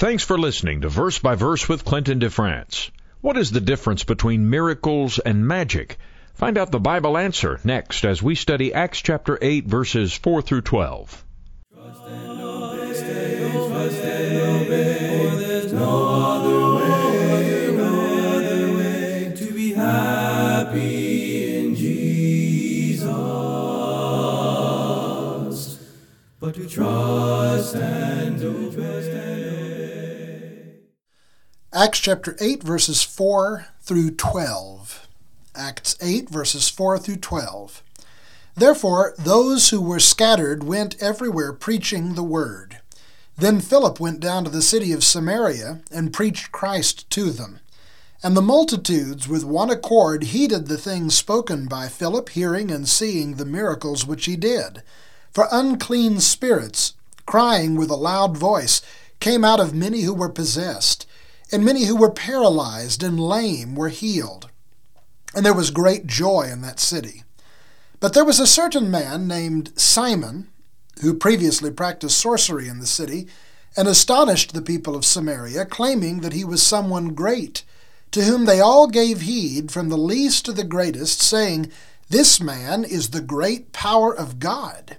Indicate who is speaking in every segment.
Speaker 1: Thanks for listening to Verse by Verse with Clinton DeFrance. What is the difference between miracles and magic? Find out the Bible answer next as we study Acts chapter 8 verses 4 through 12. Trust and obey, trust and obey, there's no other way, no other way to be happy in Jesus, but to trust and obey.
Speaker 2: Acts chapter 8, verses 4 through 12. Acts 8, verses 4 through 12. Therefore, those who were scattered went everywhere preaching the word. Then Philip went down to the city of Samaria and preached Christ to them. And the multitudes with one accord heeded the things spoken by Philip, hearing and seeing the miracles which he did. For unclean spirits, crying with a loud voice, came out of many who were possessed and many who were paralyzed and lame were healed. And there was great joy in that city. But there was a certain man named Simon, who previously practiced sorcery in the city, and astonished the people of Samaria, claiming that he was someone great, to whom they all gave heed, from the least to the greatest, saying, This man is the great power of God.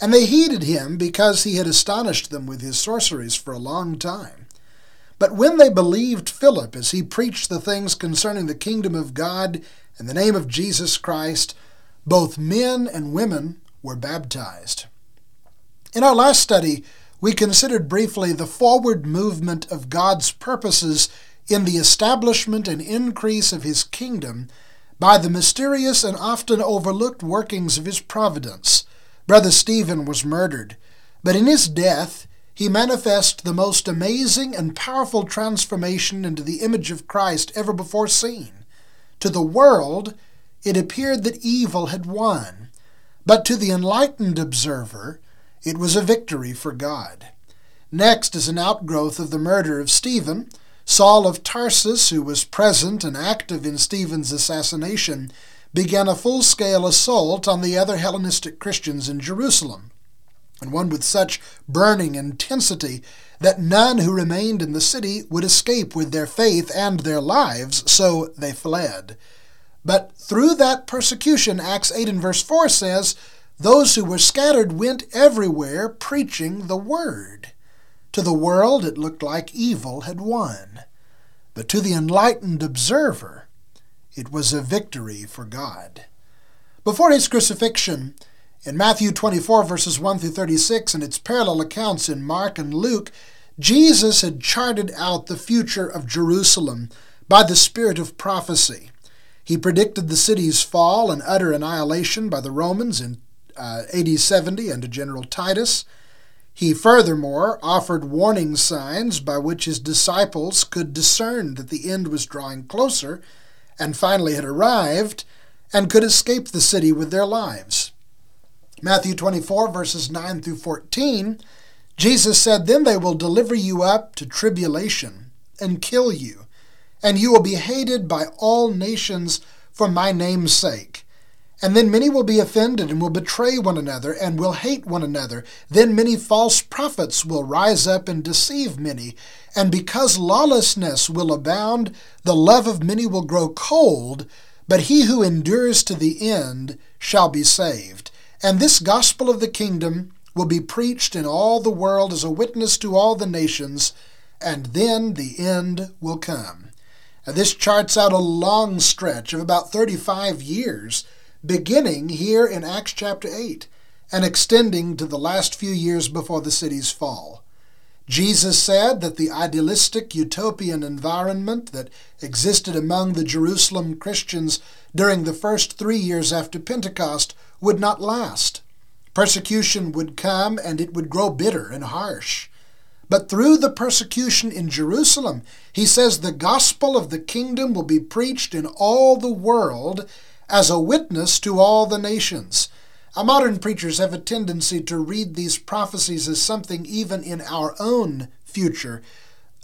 Speaker 2: And they heeded him because he had astonished them with his sorceries for a long time. But when they believed Philip as he preached the things concerning the kingdom of God and the name of Jesus Christ, both men and women were baptized. In our last study, we considered briefly the forward movement of God's purposes in the establishment and increase of his kingdom by the mysterious and often overlooked workings of his providence. Brother Stephen was murdered, but in his death he manifests the most amazing and powerful transformation into the image of Christ ever before seen. To the world, it appeared that evil had won, but to the enlightened observer, it was a victory for God. Next is an outgrowth of the murder of Stephen. Saul of Tarsus, who was present and active in Stephen's assassination, began a full scale assault on the other Hellenistic Christians in Jerusalem and one with such burning intensity that none who remained in the city would escape with their faith and their lives, so they fled. But through that persecution, Acts 8 and verse 4 says, those who were scattered went everywhere preaching the word. To the world it looked like evil had won, but to the enlightened observer it was a victory for God. Before his crucifixion, in Matthew 24, verses 1 through 36, and its parallel accounts in Mark and Luke, Jesus had charted out the future of Jerusalem by the spirit of prophecy. He predicted the city's fall and utter annihilation by the Romans in uh, AD 70 under General Titus. He furthermore offered warning signs by which his disciples could discern that the end was drawing closer and finally had arrived and could escape the city with their lives. Matthew 24, verses 9 through 14, Jesus said, Then they will deliver you up to tribulation and kill you, and you will be hated by all nations for my name's sake. And then many will be offended and will betray one another and will hate one another. Then many false prophets will rise up and deceive many. And because lawlessness will abound, the love of many will grow cold, but he who endures to the end shall be saved. And this gospel of the kingdom will be preached in all the world as a witness to all the nations, and then the end will come. Now, this charts out a long stretch of about 35 years, beginning here in Acts chapter 8 and extending to the last few years before the city's fall. Jesus said that the idealistic utopian environment that existed among the Jerusalem Christians during the first three years after Pentecost would not last. Persecution would come and it would grow bitter and harsh. But through the persecution in Jerusalem, he says the gospel of the kingdom will be preached in all the world as a witness to all the nations. Our modern preachers have a tendency to read these prophecies as something even in our own future,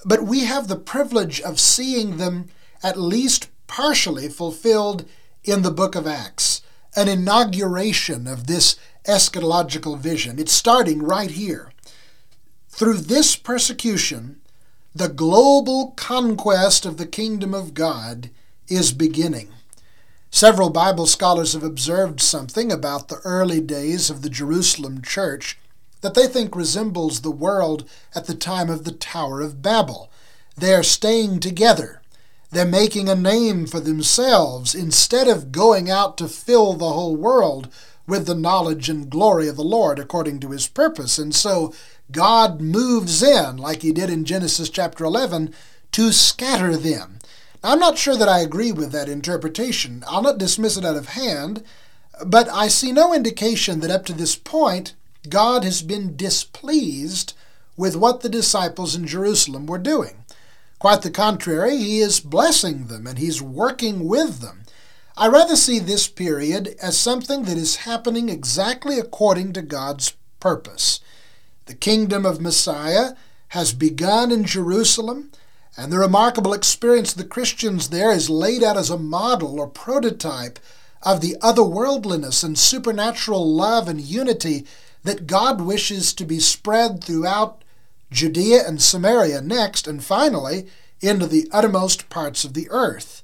Speaker 2: but we have the privilege of seeing them at least partially fulfilled in the book of Acts an inauguration of this eschatological vision. It's starting right here. Through this persecution, the global conquest of the kingdom of God is beginning. Several Bible scholars have observed something about the early days of the Jerusalem church that they think resembles the world at the time of the Tower of Babel. They are staying together. They're making a name for themselves instead of going out to fill the whole world with the knowledge and glory of the Lord according to his purpose. And so God moves in, like he did in Genesis chapter 11, to scatter them. Now, I'm not sure that I agree with that interpretation. I'll not dismiss it out of hand, but I see no indication that up to this point God has been displeased with what the disciples in Jerusalem were doing. Quite the contrary, he is blessing them and he's working with them. I rather see this period as something that is happening exactly according to God's purpose. The kingdom of Messiah has begun in Jerusalem, and the remarkable experience of the Christians there is laid out as a model or prototype of the otherworldliness and supernatural love and unity that God wishes to be spread throughout Judea and Samaria next, and finally into the uttermost parts of the earth.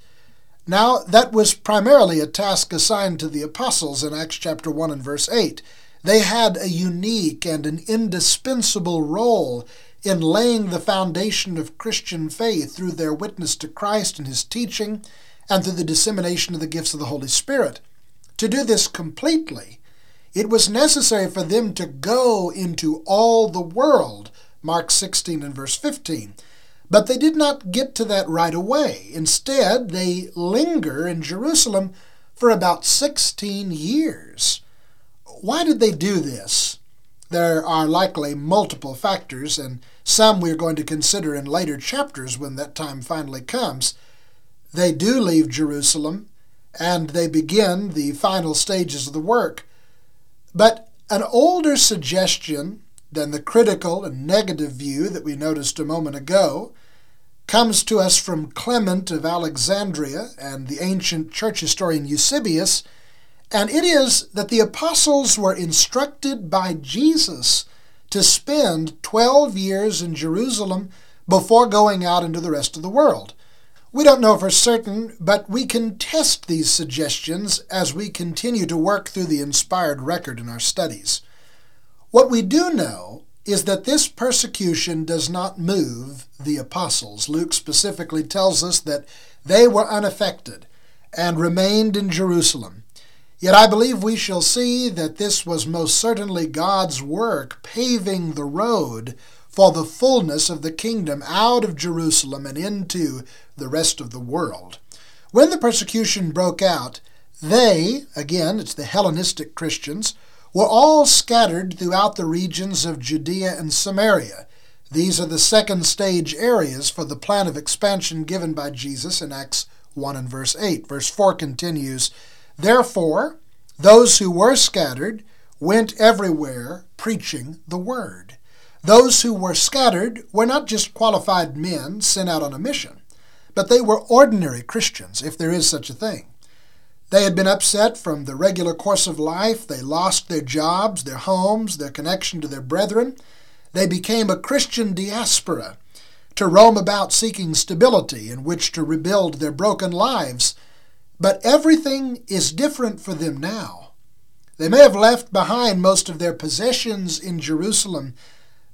Speaker 2: Now, that was primarily a task assigned to the apostles in Acts chapter 1 and verse 8. They had a unique and an indispensable role in laying the foundation of Christian faith through their witness to Christ and his teaching and through the dissemination of the gifts of the Holy Spirit. To do this completely, it was necessary for them to go into all the world, Mark 16 and verse 15. But they did not get to that right away. Instead, they linger in Jerusalem for about 16 years. Why did they do this? There are likely multiple factors, and some we are going to consider in later chapters when that time finally comes. They do leave Jerusalem, and they begin the final stages of the work. But an older suggestion than the critical and negative view that we noticed a moment ago comes to us from Clement of Alexandria and the ancient church historian Eusebius, and it is that the apostles were instructed by Jesus to spend 12 years in Jerusalem before going out into the rest of the world. We don't know for certain, but we can test these suggestions as we continue to work through the inspired record in our studies. What we do know is that this persecution does not move the apostles. Luke specifically tells us that they were unaffected and remained in Jerusalem. Yet I believe we shall see that this was most certainly God's work paving the road for the fullness of the kingdom out of Jerusalem and into the rest of the world. When the persecution broke out, they, again, it's the Hellenistic Christians, were all scattered throughout the regions of Judea and Samaria. These are the second stage areas for the plan of expansion given by Jesus in Acts 1 and verse 8. Verse 4 continues Therefore, those who were scattered went everywhere preaching the word. Those who were scattered were not just qualified men sent out on a mission, but they were ordinary Christians, if there is such a thing. They had been upset from the regular course of life. They lost their jobs, their homes, their connection to their brethren. They became a Christian diaspora to roam about seeking stability in which to rebuild their broken lives. But everything is different for them now. They may have left behind most of their possessions in Jerusalem,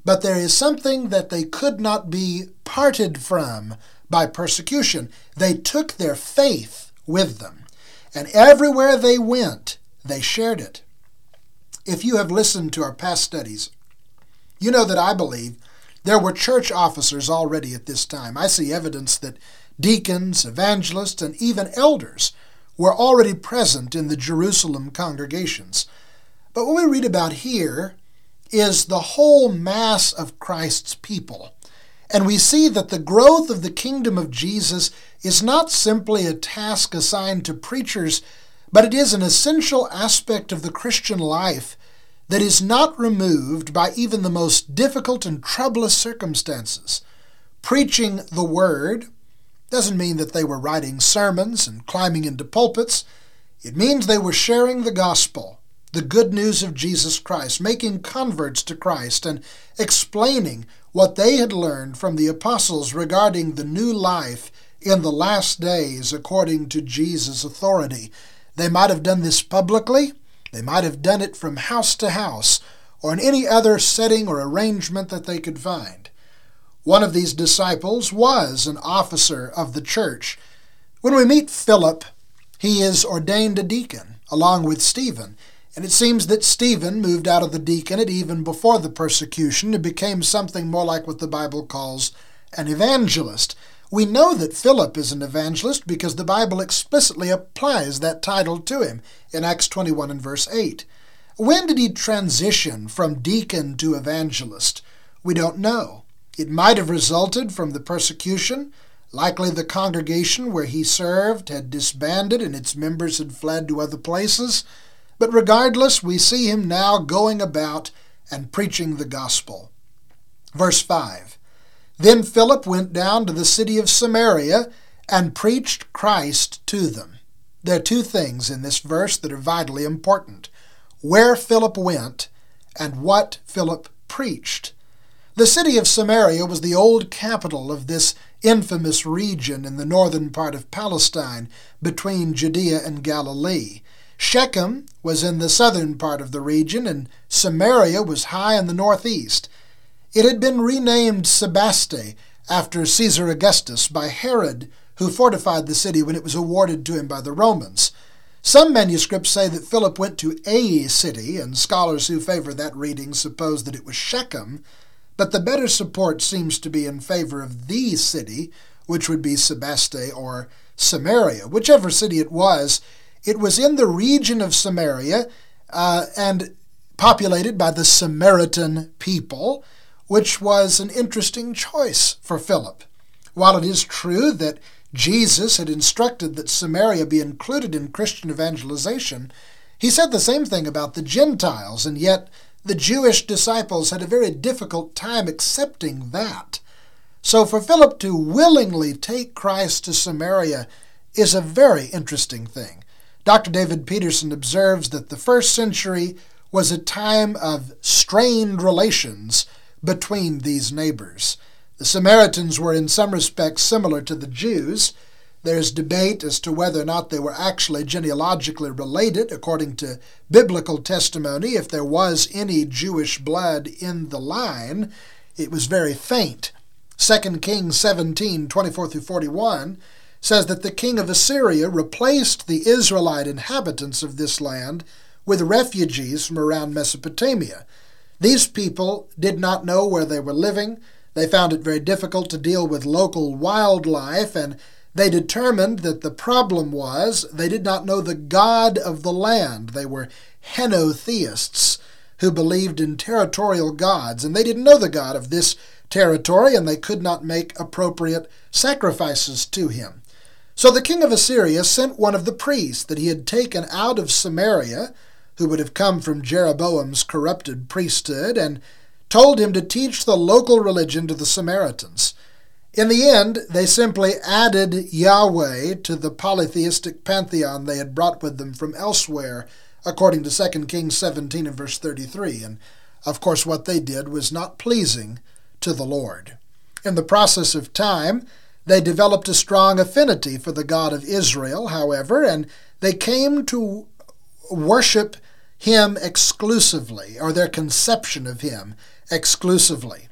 Speaker 2: but there is something that they could not be parted from by persecution. They took their faith with them. And everywhere they went, they shared it. If you have listened to our past studies, you know that I believe there were church officers already at this time. I see evidence that deacons, evangelists, and even elders were already present in the Jerusalem congregations. But what we read about here is the whole mass of Christ's people. And we see that the growth of the kingdom of Jesus is not simply a task assigned to preachers, but it is an essential aspect of the Christian life that is not removed by even the most difficult and troublous circumstances. Preaching the Word doesn't mean that they were writing sermons and climbing into pulpits. It means they were sharing the gospel, the good news of Jesus Christ, making converts to Christ, and explaining what they had learned from the apostles regarding the new life in the last days according to Jesus' authority. They might have done this publicly, they might have done it from house to house, or in any other setting or arrangement that they could find. One of these disciples was an officer of the church. When we meet Philip, he is ordained a deacon, along with Stephen. And it seems that Stephen moved out of the deaconate even before the persecution and became something more like what the Bible calls an evangelist. We know that Philip is an evangelist because the Bible explicitly applies that title to him in Acts 21 and verse 8. When did he transition from deacon to evangelist? We don't know. It might have resulted from the persecution. Likely the congregation where he served had disbanded and its members had fled to other places. But regardless, we see him now going about and preaching the gospel. Verse 5 Then Philip went down to the city of Samaria and preached Christ to them. There are two things in this verse that are vitally important where Philip went and what Philip preached. The city of Samaria was the old capital of this infamous region in the northern part of Palestine between Judea and Galilee. Shechem was in the southern part of the region, and Samaria was high in the northeast. It had been renamed Sebaste after Caesar Augustus by Herod, who fortified the city when it was awarded to him by the Romans. Some manuscripts say that Philip went to a city, and scholars who favor that reading suppose that it was Shechem, but the better support seems to be in favor of the city, which would be Sebaste or Samaria. Whichever city it was, it was in the region of Samaria uh, and populated by the Samaritan people, which was an interesting choice for Philip. While it is true that Jesus had instructed that Samaria be included in Christian evangelization, he said the same thing about the Gentiles, and yet the Jewish disciples had a very difficult time accepting that. So for Philip to willingly take Christ to Samaria is a very interesting thing. Dr. David Peterson observes that the first century was a time of strained relations between these neighbors. The Samaritans were in some respects similar to the Jews. There's debate as to whether or not they were actually genealogically related, according to biblical testimony. If there was any Jewish blood in the line, it was very faint. 2 Kings 17 24 through 41 says that the king of Assyria replaced the Israelite inhabitants of this land with refugees from around Mesopotamia. These people did not know where they were living. They found it very difficult to deal with local wildlife, and they determined that the problem was they did not know the God of the land. They were henotheists who believed in territorial gods, and they didn't know the God of this territory, and they could not make appropriate sacrifices to him. So the king of Assyria sent one of the priests that he had taken out of Samaria, who would have come from Jeroboam's corrupted priesthood, and told him to teach the local religion to the Samaritans. In the end, they simply added Yahweh to the polytheistic pantheon they had brought with them from elsewhere, according to 2 Kings 17 and verse 33. And of course, what they did was not pleasing to the Lord. In the process of time, they developed a strong affinity for the God of Israel, however, and they came to worship him exclusively, or their conception of him exclusively.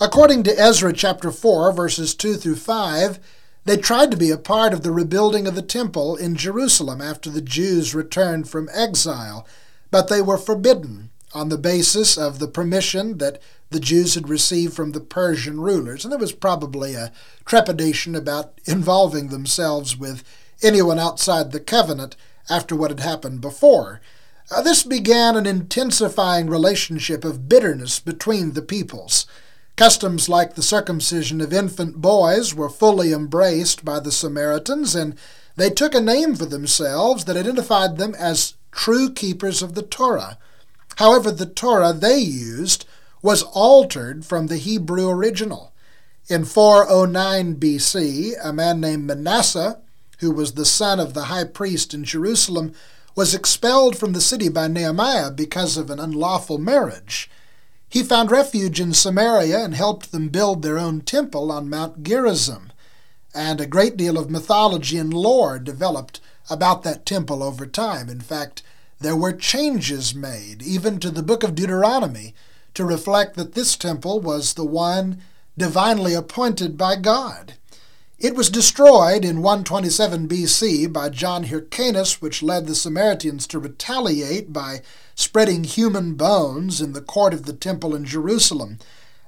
Speaker 2: According to Ezra chapter 4, verses 2 through 5, they tried to be a part of the rebuilding of the temple in Jerusalem after the Jews returned from exile, but they were forbidden on the basis of the permission that the Jews had received from the Persian rulers, and there was probably a trepidation about involving themselves with anyone outside the covenant after what had happened before. Uh, this began an intensifying relationship of bitterness between the peoples. Customs like the circumcision of infant boys were fully embraced by the Samaritans, and they took a name for themselves that identified them as true keepers of the Torah. However, the Torah they used was altered from the Hebrew original. In 409 BC, a man named Manasseh, who was the son of the high priest in Jerusalem, was expelled from the city by Nehemiah because of an unlawful marriage. He found refuge in Samaria and helped them build their own temple on Mount Gerizim. And a great deal of mythology and lore developed about that temple over time. In fact, there were changes made, even to the book of Deuteronomy, to reflect that this temple was the one divinely appointed by God. It was destroyed in 127 BC by John Hyrcanus, which led the Samaritans to retaliate by spreading human bones in the court of the temple in Jerusalem.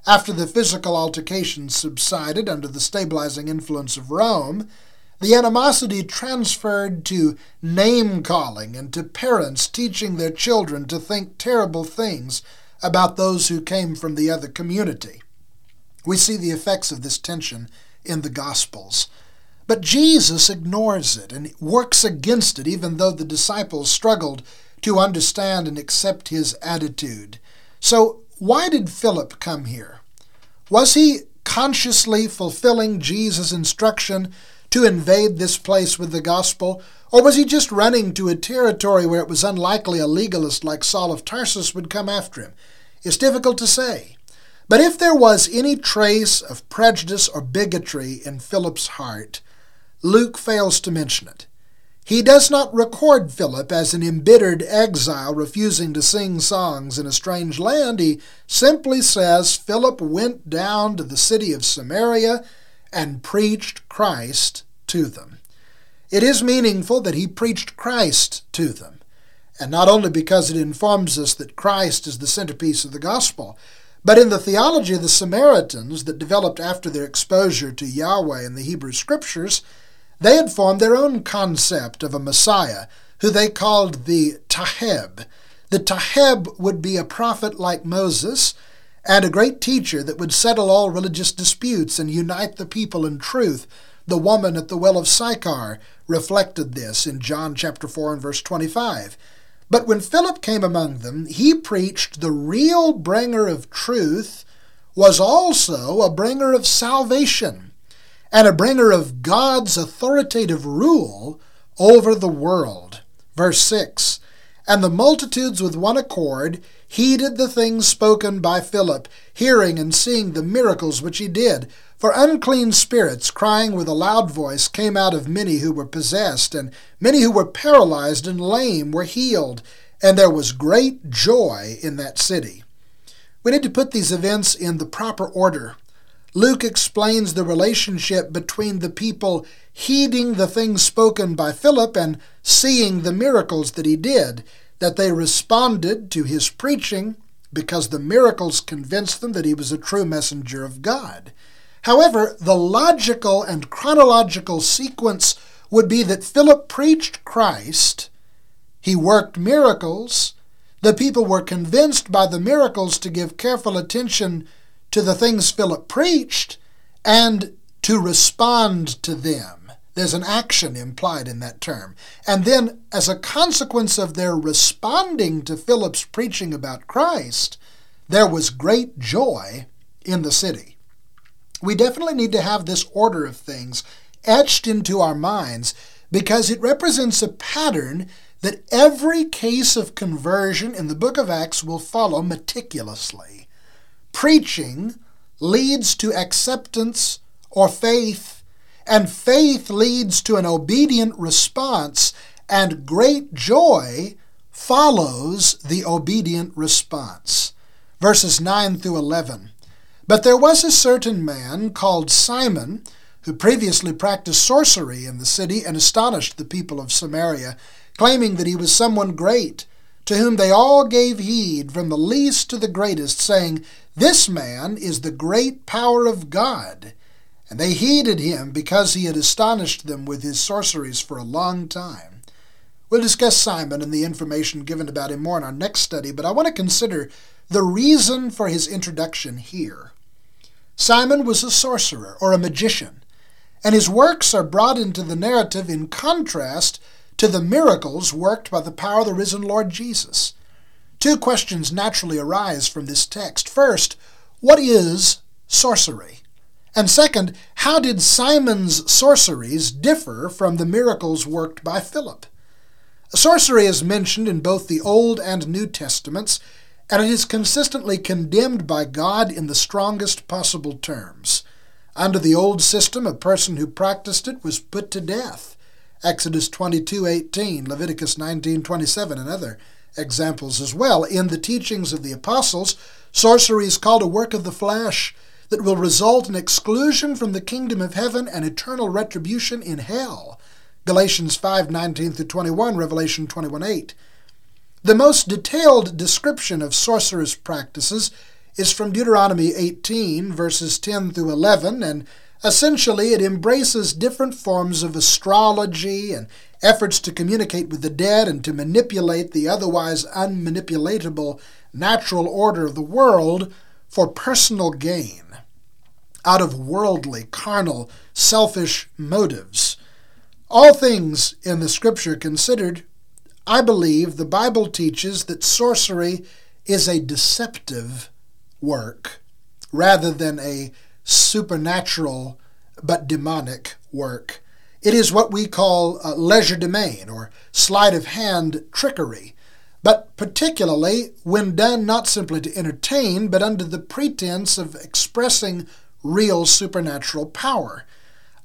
Speaker 2: After the physical altercations subsided under the stabilizing influence of Rome, the animosity transferred to name calling and to parents teaching their children to think terrible things about those who came from the other community. We see the effects of this tension in the Gospels. But Jesus ignores it and works against it, even though the disciples struggled to understand and accept his attitude. So, why did Philip come here? Was he consciously fulfilling Jesus' instruction to invade this place with the gospel? Or was he just running to a territory where it was unlikely a legalist like Saul of Tarsus would come after him? It's difficult to say. But if there was any trace of prejudice or bigotry in Philip's heart, Luke fails to mention it. He does not record Philip as an embittered exile refusing to sing songs in a strange land. He simply says Philip went down to the city of Samaria and preached Christ to them. It is meaningful that he preached Christ to them, and not only because it informs us that Christ is the centerpiece of the gospel, but in the theology of the Samaritans that developed after their exposure to Yahweh in the Hebrew Scriptures, they had formed their own concept of a Messiah, who they called the Taheb. The Taheb would be a prophet like Moses and a great teacher that would settle all religious disputes and unite the people in truth. The woman at the well of Sychar reflected this in John chapter 4 and verse 25. But when Philip came among them, he preached the real bringer of truth was also a bringer of salvation and a bringer of God's authoritative rule over the world. Verse 6 And the multitudes with one accord heeded the things spoken by Philip, hearing and seeing the miracles which he did. For unclean spirits, crying with a loud voice, came out of many who were possessed, and many who were paralyzed and lame were healed, and there was great joy in that city. We need to put these events in the proper order. Luke explains the relationship between the people heeding the things spoken by Philip and seeing the miracles that he did, that they responded to his preaching because the miracles convinced them that he was a true messenger of God. However, the logical and chronological sequence would be that Philip preached Christ, he worked miracles, the people were convinced by the miracles to give careful attention to the things Philip preached and to respond to them. There's an action implied in that term. And then, as a consequence of their responding to Philip's preaching about Christ, there was great joy in the city. We definitely need to have this order of things etched into our minds because it represents a pattern that every case of conversion in the book of Acts will follow meticulously. Preaching leads to acceptance or faith, and faith leads to an obedient response, and great joy follows the obedient response. Verses 9 through 11. But there was a certain man called Simon, who previously practiced sorcery in the city and astonished the people of Samaria, claiming that he was someone great, to whom they all gave heed, from the least to the greatest, saying, This man is the great power of God. And they heeded him because he had astonished them with his sorceries for a long time. We'll discuss Simon and the information given about him more in our next study, but I want to consider the reason for his introduction here. Simon was a sorcerer or a magician, and his works are brought into the narrative in contrast to the miracles worked by the power of the risen Lord Jesus. Two questions naturally arise from this text. First, what is sorcery? And second, how did Simon's sorceries differ from the miracles worked by Philip? Sorcery is mentioned in both the Old and New Testaments and it is consistently condemned by God in the strongest possible terms. Under the old system, a person who practiced it was put to death. Exodus 22:18, Leviticus 19:27 and other examples as well. In the teachings of the apostles, sorcery is called a work of the flesh that will result in exclusion from the kingdom of heaven and eternal retribution in hell. Galatians 5:19 through 21, Revelation 21:8. The most detailed description of sorcerous practices is from Deuteronomy 18 verses 10 through 11 and Essentially, it embraces different forms of astrology and efforts to communicate with the dead and to manipulate the otherwise unmanipulatable natural order of the world for personal gain out of worldly, carnal, selfish motives. All things in the Scripture considered, I believe the Bible teaches that sorcery is a deceptive work rather than a supernatural but demonic work. It is what we call uh, legerdemain or sleight of hand trickery, but particularly when done not simply to entertain, but under the pretense of expressing real supernatural power.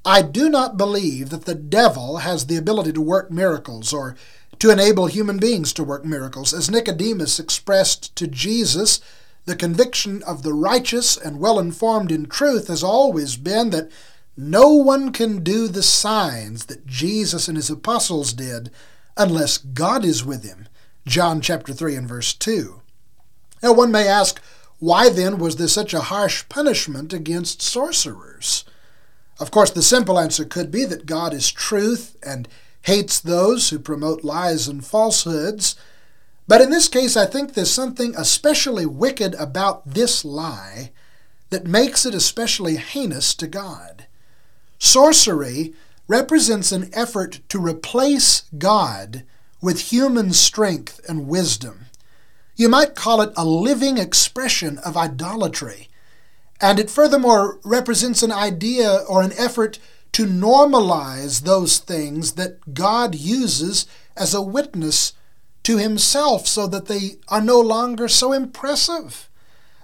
Speaker 2: I do not believe that the devil has the ability to work miracles or to enable human beings to work miracles. As Nicodemus expressed to Jesus, the conviction of the righteous and well informed in truth has always been that no one can do the signs that Jesus and his apostles did unless God is with him. John chapter 3 and verse 2. Now one may ask, why then was there such a harsh punishment against sorcerers? Of course, the simple answer could be that God is truth and hates those who promote lies and falsehoods. But in this case, I think there's something especially wicked about this lie that makes it especially heinous to God. Sorcery represents an effort to replace God with human strength and wisdom. You might call it a living expression of idolatry. And it furthermore represents an idea or an effort to normalize those things that God uses as a witness to Himself so that they are no longer so impressive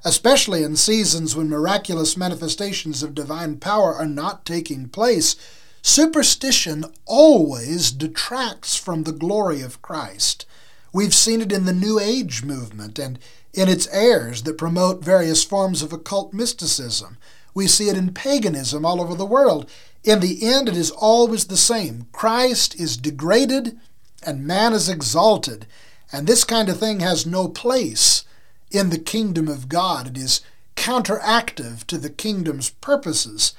Speaker 2: especially in seasons when miraculous manifestations of divine power are not taking place, superstition always detracts from the glory of Christ. We've seen it in the New Age movement and in its heirs that promote various forms of occult mysticism. We see it in paganism all over the world. In the end, it is always the same. Christ is degraded and man is exalted. And this kind of thing has no place in the kingdom of God. It is counteractive to the kingdom's purposes.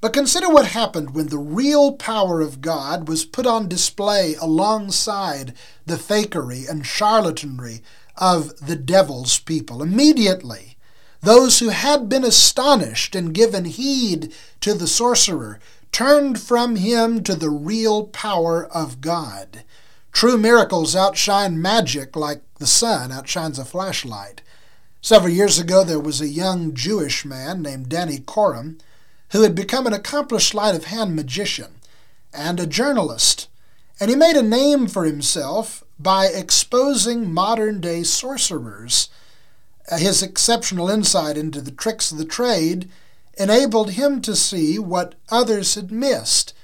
Speaker 2: But consider what happened when the real power of God was put on display alongside the fakery and charlatanry of the devil's people. Immediately, those who had been astonished and given heed to the sorcerer turned from him to the real power of God. True miracles outshine magic like the sun outshines a flashlight. Several years ago, there was a young Jewish man named Danny Korem who had become an accomplished sleight of hand magician and a journalist, and he made a name for himself by exposing modern day sorcerers. Uh, his exceptional insight into the tricks of the trade enabled him to see what others had missed,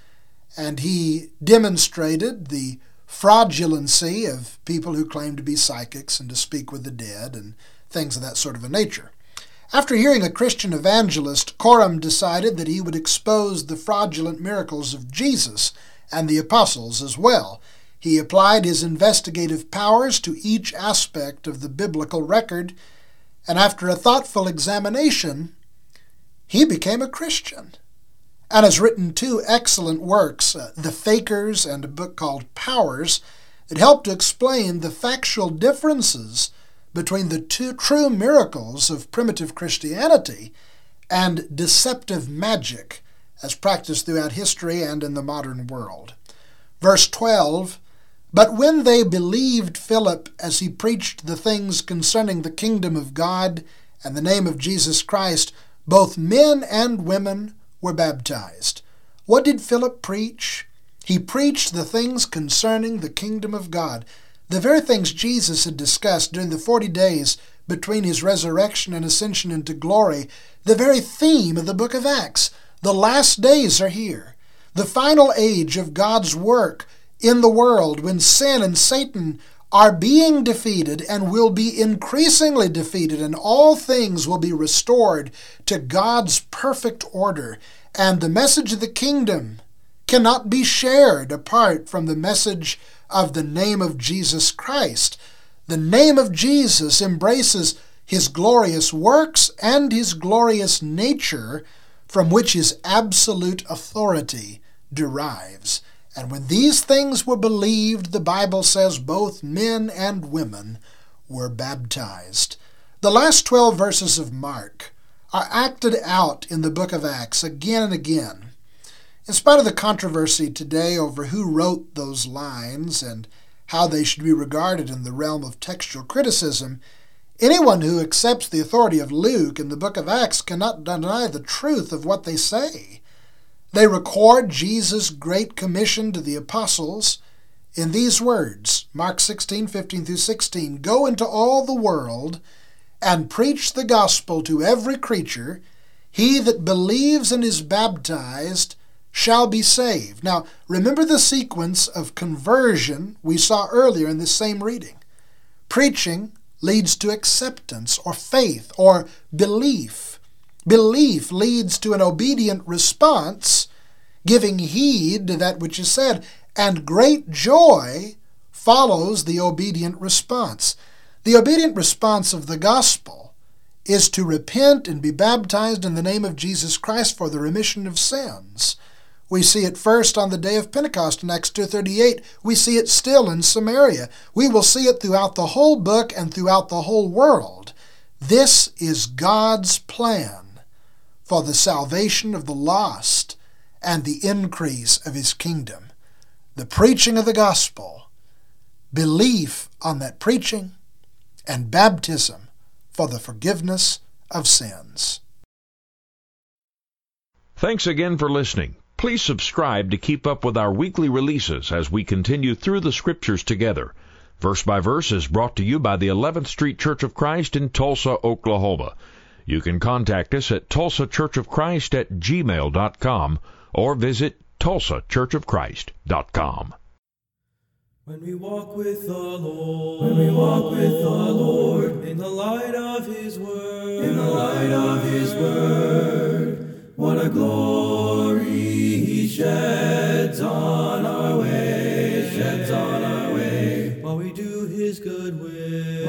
Speaker 2: and he demonstrated the fraudulency of people who claim to be psychics and to speak with the dead and things of that sort of a nature. After hearing a Christian evangelist, Korem decided that he would expose the fraudulent miracles of Jesus and the apostles as well. He applied his investigative powers to each aspect of the biblical record, and after a thoughtful examination, he became a Christian and has written two excellent works, uh, The Fakers and a book called Powers, that help to explain the factual differences between the two true miracles of primitive Christianity and deceptive magic as practiced throughout history and in the modern world. Verse 12 But when they believed Philip as he preached the things concerning the kingdom of God and the name of Jesus Christ, both men and women were baptized. What did Philip preach? He preached the things concerning the kingdom of God, the very things Jesus had discussed during the forty days between his resurrection and ascension into glory, the very theme of the book of Acts. The last days are here, the final age of God's work in the world when sin and Satan are being defeated and will be increasingly defeated, and all things will be restored to God's perfect order. And the message of the kingdom cannot be shared apart from the message of the name of Jesus Christ. The name of Jesus embraces his glorious works and his glorious nature, from which his absolute authority derives. And when these things were believed, the Bible says both men and women were baptized. The last 12 verses of Mark are acted out in the book of Acts again and again. In spite of the controversy today over who wrote those lines and how they should be regarded in the realm of textual criticism, anyone who accepts the authority of Luke in the book of Acts cannot deny the truth of what they say. They record Jesus' great commission to the apostles in these words Mark 16, 15 through 16 Go into all the world and preach the gospel to every creature. He that believes and is baptized shall be saved. Now, remember the sequence of conversion we saw earlier in this same reading. Preaching leads to acceptance or faith or belief. Belief leads to an obedient response, giving heed to that which is said, and great joy follows the obedient response. The obedient response of the gospel is to repent and be baptized in the name of Jesus Christ for the remission of sins. We see it first on the day of Pentecost in Acts 2:38. We see it still in Samaria. We will see it throughout the whole book and throughout the whole world. This is God's plan for the salvation of the lost and the increase of his kingdom. The preaching of the gospel, belief on that preaching, and baptism for the forgiveness of sins.
Speaker 1: Thanks again for listening. Please subscribe to keep up with our weekly releases as we continue through the scriptures together. Verse by Verse is brought to you by the 11th Street Church of Christ in Tulsa, Oklahoma. You can contact us at tulsachurchofchrist at gmail.com or visit tulsachurchofchrist.com.
Speaker 3: When we walk with the Lord, when we walk with the Lord, in the light of His word, in the light of His word, what a glory He sheds on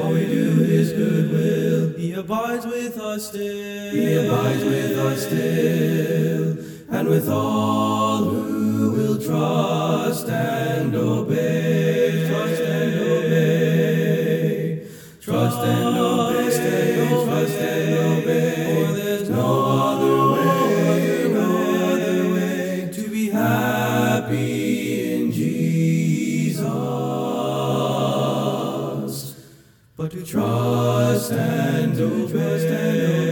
Speaker 3: while we do is good will. He abides with us still. He abides with us still. And with all who will trust and obey. Trust and obey. Trust and obey. Trust and obey. For there's no other way, trust and obey.